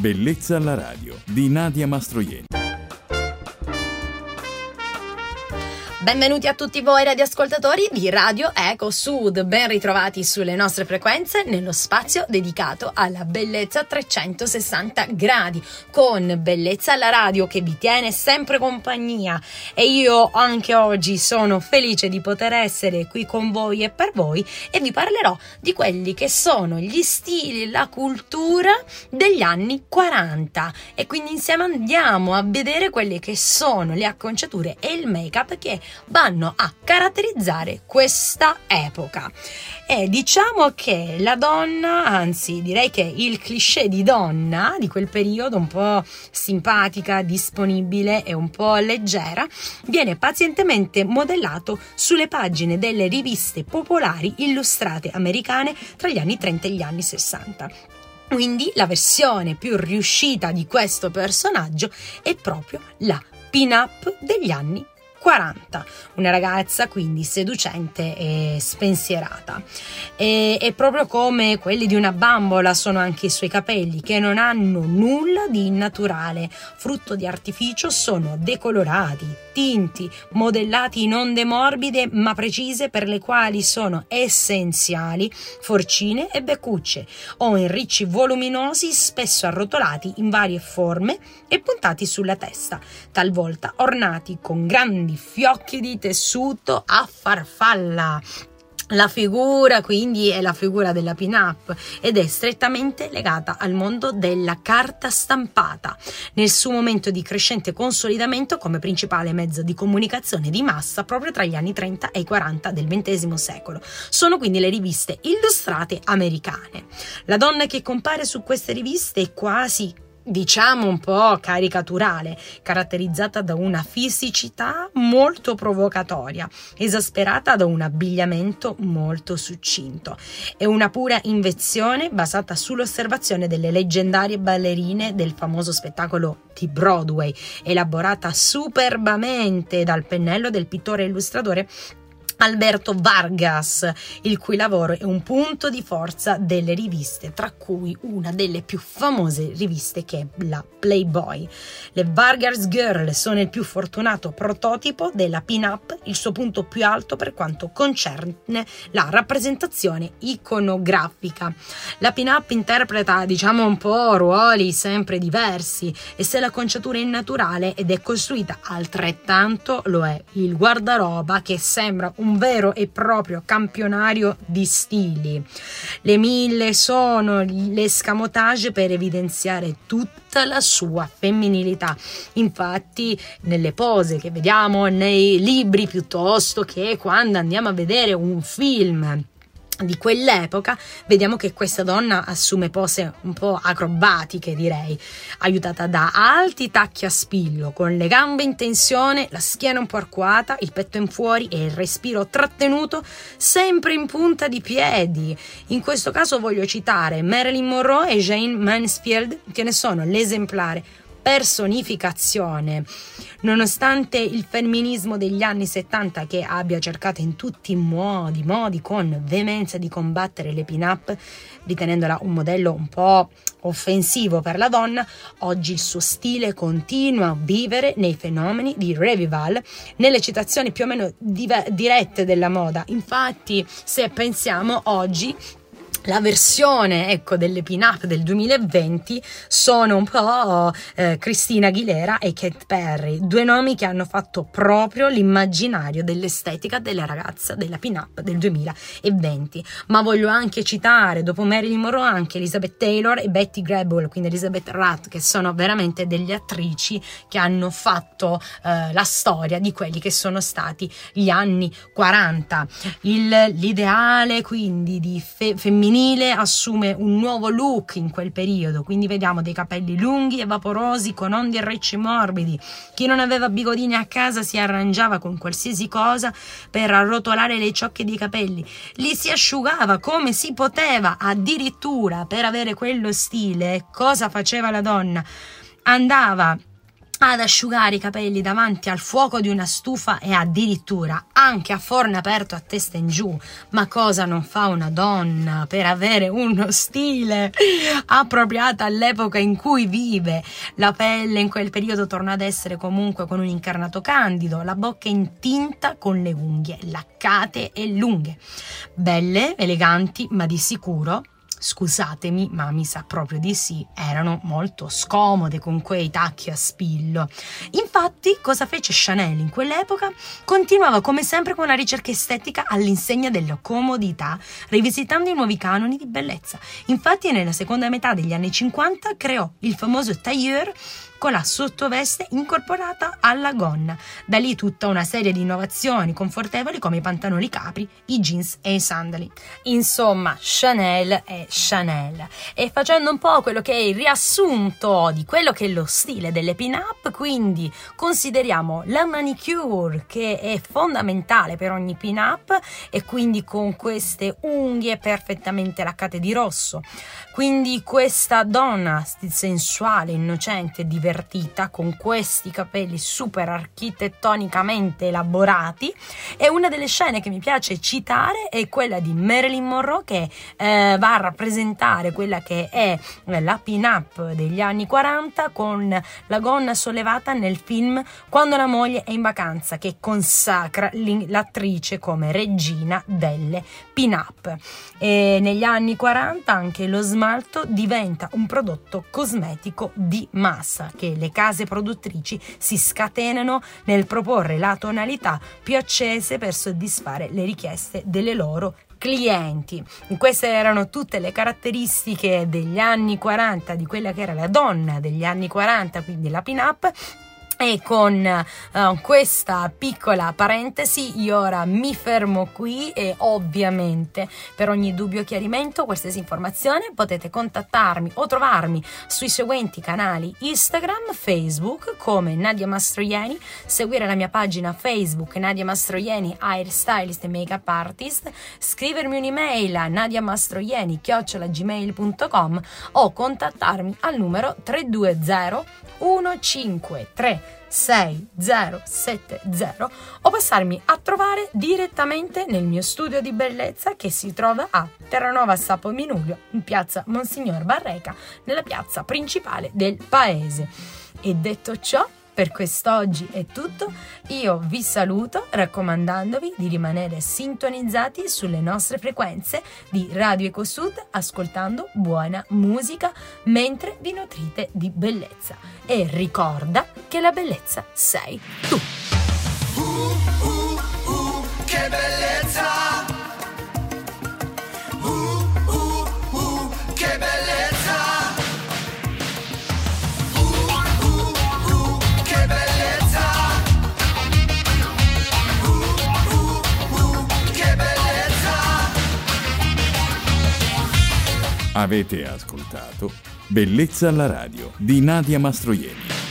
Bellezza alla radio di Nadia Mastroianni. Benvenuti a tutti voi radioascoltatori di Radio Eco Sud, ben ritrovati sulle nostre frequenze nello spazio dedicato alla bellezza 360 gradi, con Bellezza alla radio che vi tiene sempre compagnia. E io anche oggi sono felice di poter essere qui con voi e per voi e vi parlerò di quelli che sono gli stili, la cultura degli anni 40 e quindi insieme andiamo a vedere quelle che sono le acconciature e il make-up che vanno a caratterizzare questa epoca. E diciamo che la donna, anzi direi che il cliché di donna di quel periodo, un po' simpatica, disponibile e un po' leggera, viene pazientemente modellato sulle pagine delle riviste popolari illustrate americane tra gli anni 30 e gli anni 60. Quindi la versione più riuscita di questo personaggio è proprio la pin-up degli anni 40, una ragazza quindi seducente e spensierata. E, e, proprio come quelli di una bambola sono anche i suoi capelli che non hanno nulla di naturale, frutto di artificio, sono decolorati, tinti, modellati in onde morbide ma precise per le quali sono essenziali forcine e beccucce o in ricci voluminosi spesso arrotolati in varie forme e puntati sulla testa, talvolta ornati con grandi fiocchi di tessuto a farfalla. La figura quindi è la figura della pin-up ed è strettamente legata al mondo della carta stampata, nel suo momento di crescente consolidamento come principale mezzo di comunicazione di massa proprio tra gli anni 30 e i 40 del XX secolo. Sono quindi le riviste illustrate americane. La donna che compare su queste riviste è quasi diciamo un po' caricaturale, caratterizzata da una fisicità molto provocatoria, esasperata da un abbigliamento molto succinto. E una pura invenzione basata sull'osservazione delle leggendarie ballerine del famoso spettacolo di Broadway, elaborata superbamente dal pennello del pittore illustratore Alberto Vargas, il cui lavoro è un punto di forza delle riviste, tra cui una delle più famose riviste che è la Playboy. Le Vargas Girl sono il più fortunato prototipo della pin-up, il suo punto più alto per quanto concerne la rappresentazione iconografica. La pin-up interpreta, diciamo un po', ruoli sempre diversi e se la conciatura è naturale ed è costruita altrettanto lo è il guardaroba che sembra un un vero e proprio campionario di stili. Le mille sono l'escamotage per evidenziare tutta la sua femminilità. Infatti, nelle pose che vediamo nei libri piuttosto che quando andiamo a vedere un film di quell'epoca, vediamo che questa donna assume pose un po' acrobatiche, direi, aiutata da alti tacchi a spillo, con le gambe in tensione, la schiena un po' arcuata, il petto in fuori e il respiro trattenuto, sempre in punta di piedi. In questo caso voglio citare Marilyn Monroe e Jane Mansfield, che ne sono l'esemplare personificazione. Nonostante il femminismo degli anni 70 che abbia cercato in tutti i modi, modi con veemenza di combattere le pin-up, ritenendola un modello un po' offensivo per la donna, oggi il suo stile continua a vivere nei fenomeni di revival, nelle citazioni più o meno dive- dirette della moda. Infatti, se pensiamo oggi la versione ecco, delle pin-up del 2020 sono un po' eh, Cristina Aguilera e Kate Perry, due nomi che hanno fatto proprio l'immaginario dell'estetica della ragazza della pin-up del 2020. Ma voglio anche citare, dopo Marilyn Monroe, anche Elizabeth Taylor e Betty Grable, quindi Elizabeth Rath, che sono veramente delle attrici che hanno fatto eh, la storia di quelli che sono stati gli anni 40. Il, l'ideale quindi di fe- femminile femminile assume un nuovo look in quel periodo, quindi vediamo dei capelli lunghi e vaporosi con ondi e recci morbidi. Chi non aveva bigodini a casa si arrangiava con qualsiasi cosa per arrotolare le ciocche dei capelli, li si asciugava come si poteva, addirittura per avere quello stile. Cosa faceva la donna? Andava ad asciugare i capelli davanti al fuoco di una stufa e addirittura anche a forno aperto a testa in giù. Ma cosa non fa una donna per avere uno stile appropriato all'epoca in cui vive? La pelle in quel periodo torna ad essere comunque con un incarnato candido, la bocca intinta con le unghie laccate e lunghe. Belle, eleganti, ma di sicuro scusatemi, ma mi sa proprio di sì, erano molto scomode con quei tacchi a spillo. Infatti, cosa fece Chanel in quell'epoca? Continuava come sempre con la ricerca estetica all'insegna della comodità, rivisitando i nuovi canoni di bellezza. Infatti, nella seconda metà degli anni 50 creò il famoso tailleur con la sottoveste incorporata alla gonna. Da lì tutta una serie di innovazioni confortevoli come i pantaloni capri, i jeans e i sandali. Insomma, Chanel è Chanel. E facendo un po' quello che è il riassunto di quello che è lo stile delle pin-up, quindi consideriamo la manicure che è fondamentale per ogni pin-up e quindi con queste unghie perfettamente laccate di rosso. Quindi questa donna sensuale, innocente, divertente divertita con questi capelli super architettonicamente elaborati e una delle scene che mi piace citare è quella di Marilyn Monroe che eh, va a rappresentare quella che è la pin-up degli anni 40 con la gonna sollevata nel film Quando la moglie è in vacanza che consacra l'attrice come regina delle pin-up. E negli anni 40 anche lo smalto diventa un prodotto cosmetico di massa che le case produttrici si scatenano nel proporre la tonalità più accese per soddisfare le richieste delle loro clienti. Queste erano tutte le caratteristiche degli anni 40 di quella che era la donna degli anni 40, quindi la pin-up e con uh, questa piccola parentesi io ora mi fermo qui e ovviamente per ogni dubbio o chiarimento, qualsiasi informazione potete contattarmi o trovarmi sui seguenti canali Instagram, Facebook come Nadia Mastroieni, seguire la mia pagina Facebook Nadia Mastroieni Hair Stylist e Makeup Artist, scrivermi un'email a nadiamastroieni chiocciolagmail.com o contattarmi al numero 320 153 6070 o passarmi a trovare direttamente nel mio studio di bellezza che si trova a Terranova Sapo Minulio in piazza Monsignor Barreca nella piazza principale del paese. E detto ciò, per quest'oggi è tutto, io vi saluto raccomandandovi di rimanere sintonizzati sulle nostre frequenze di Radio EcoSud ascoltando buona musica mentre vi nutrite di bellezza. E ricorda che la bellezza sei tu. Avete ascoltato Bellezza alla radio di Nadia Mastroielli.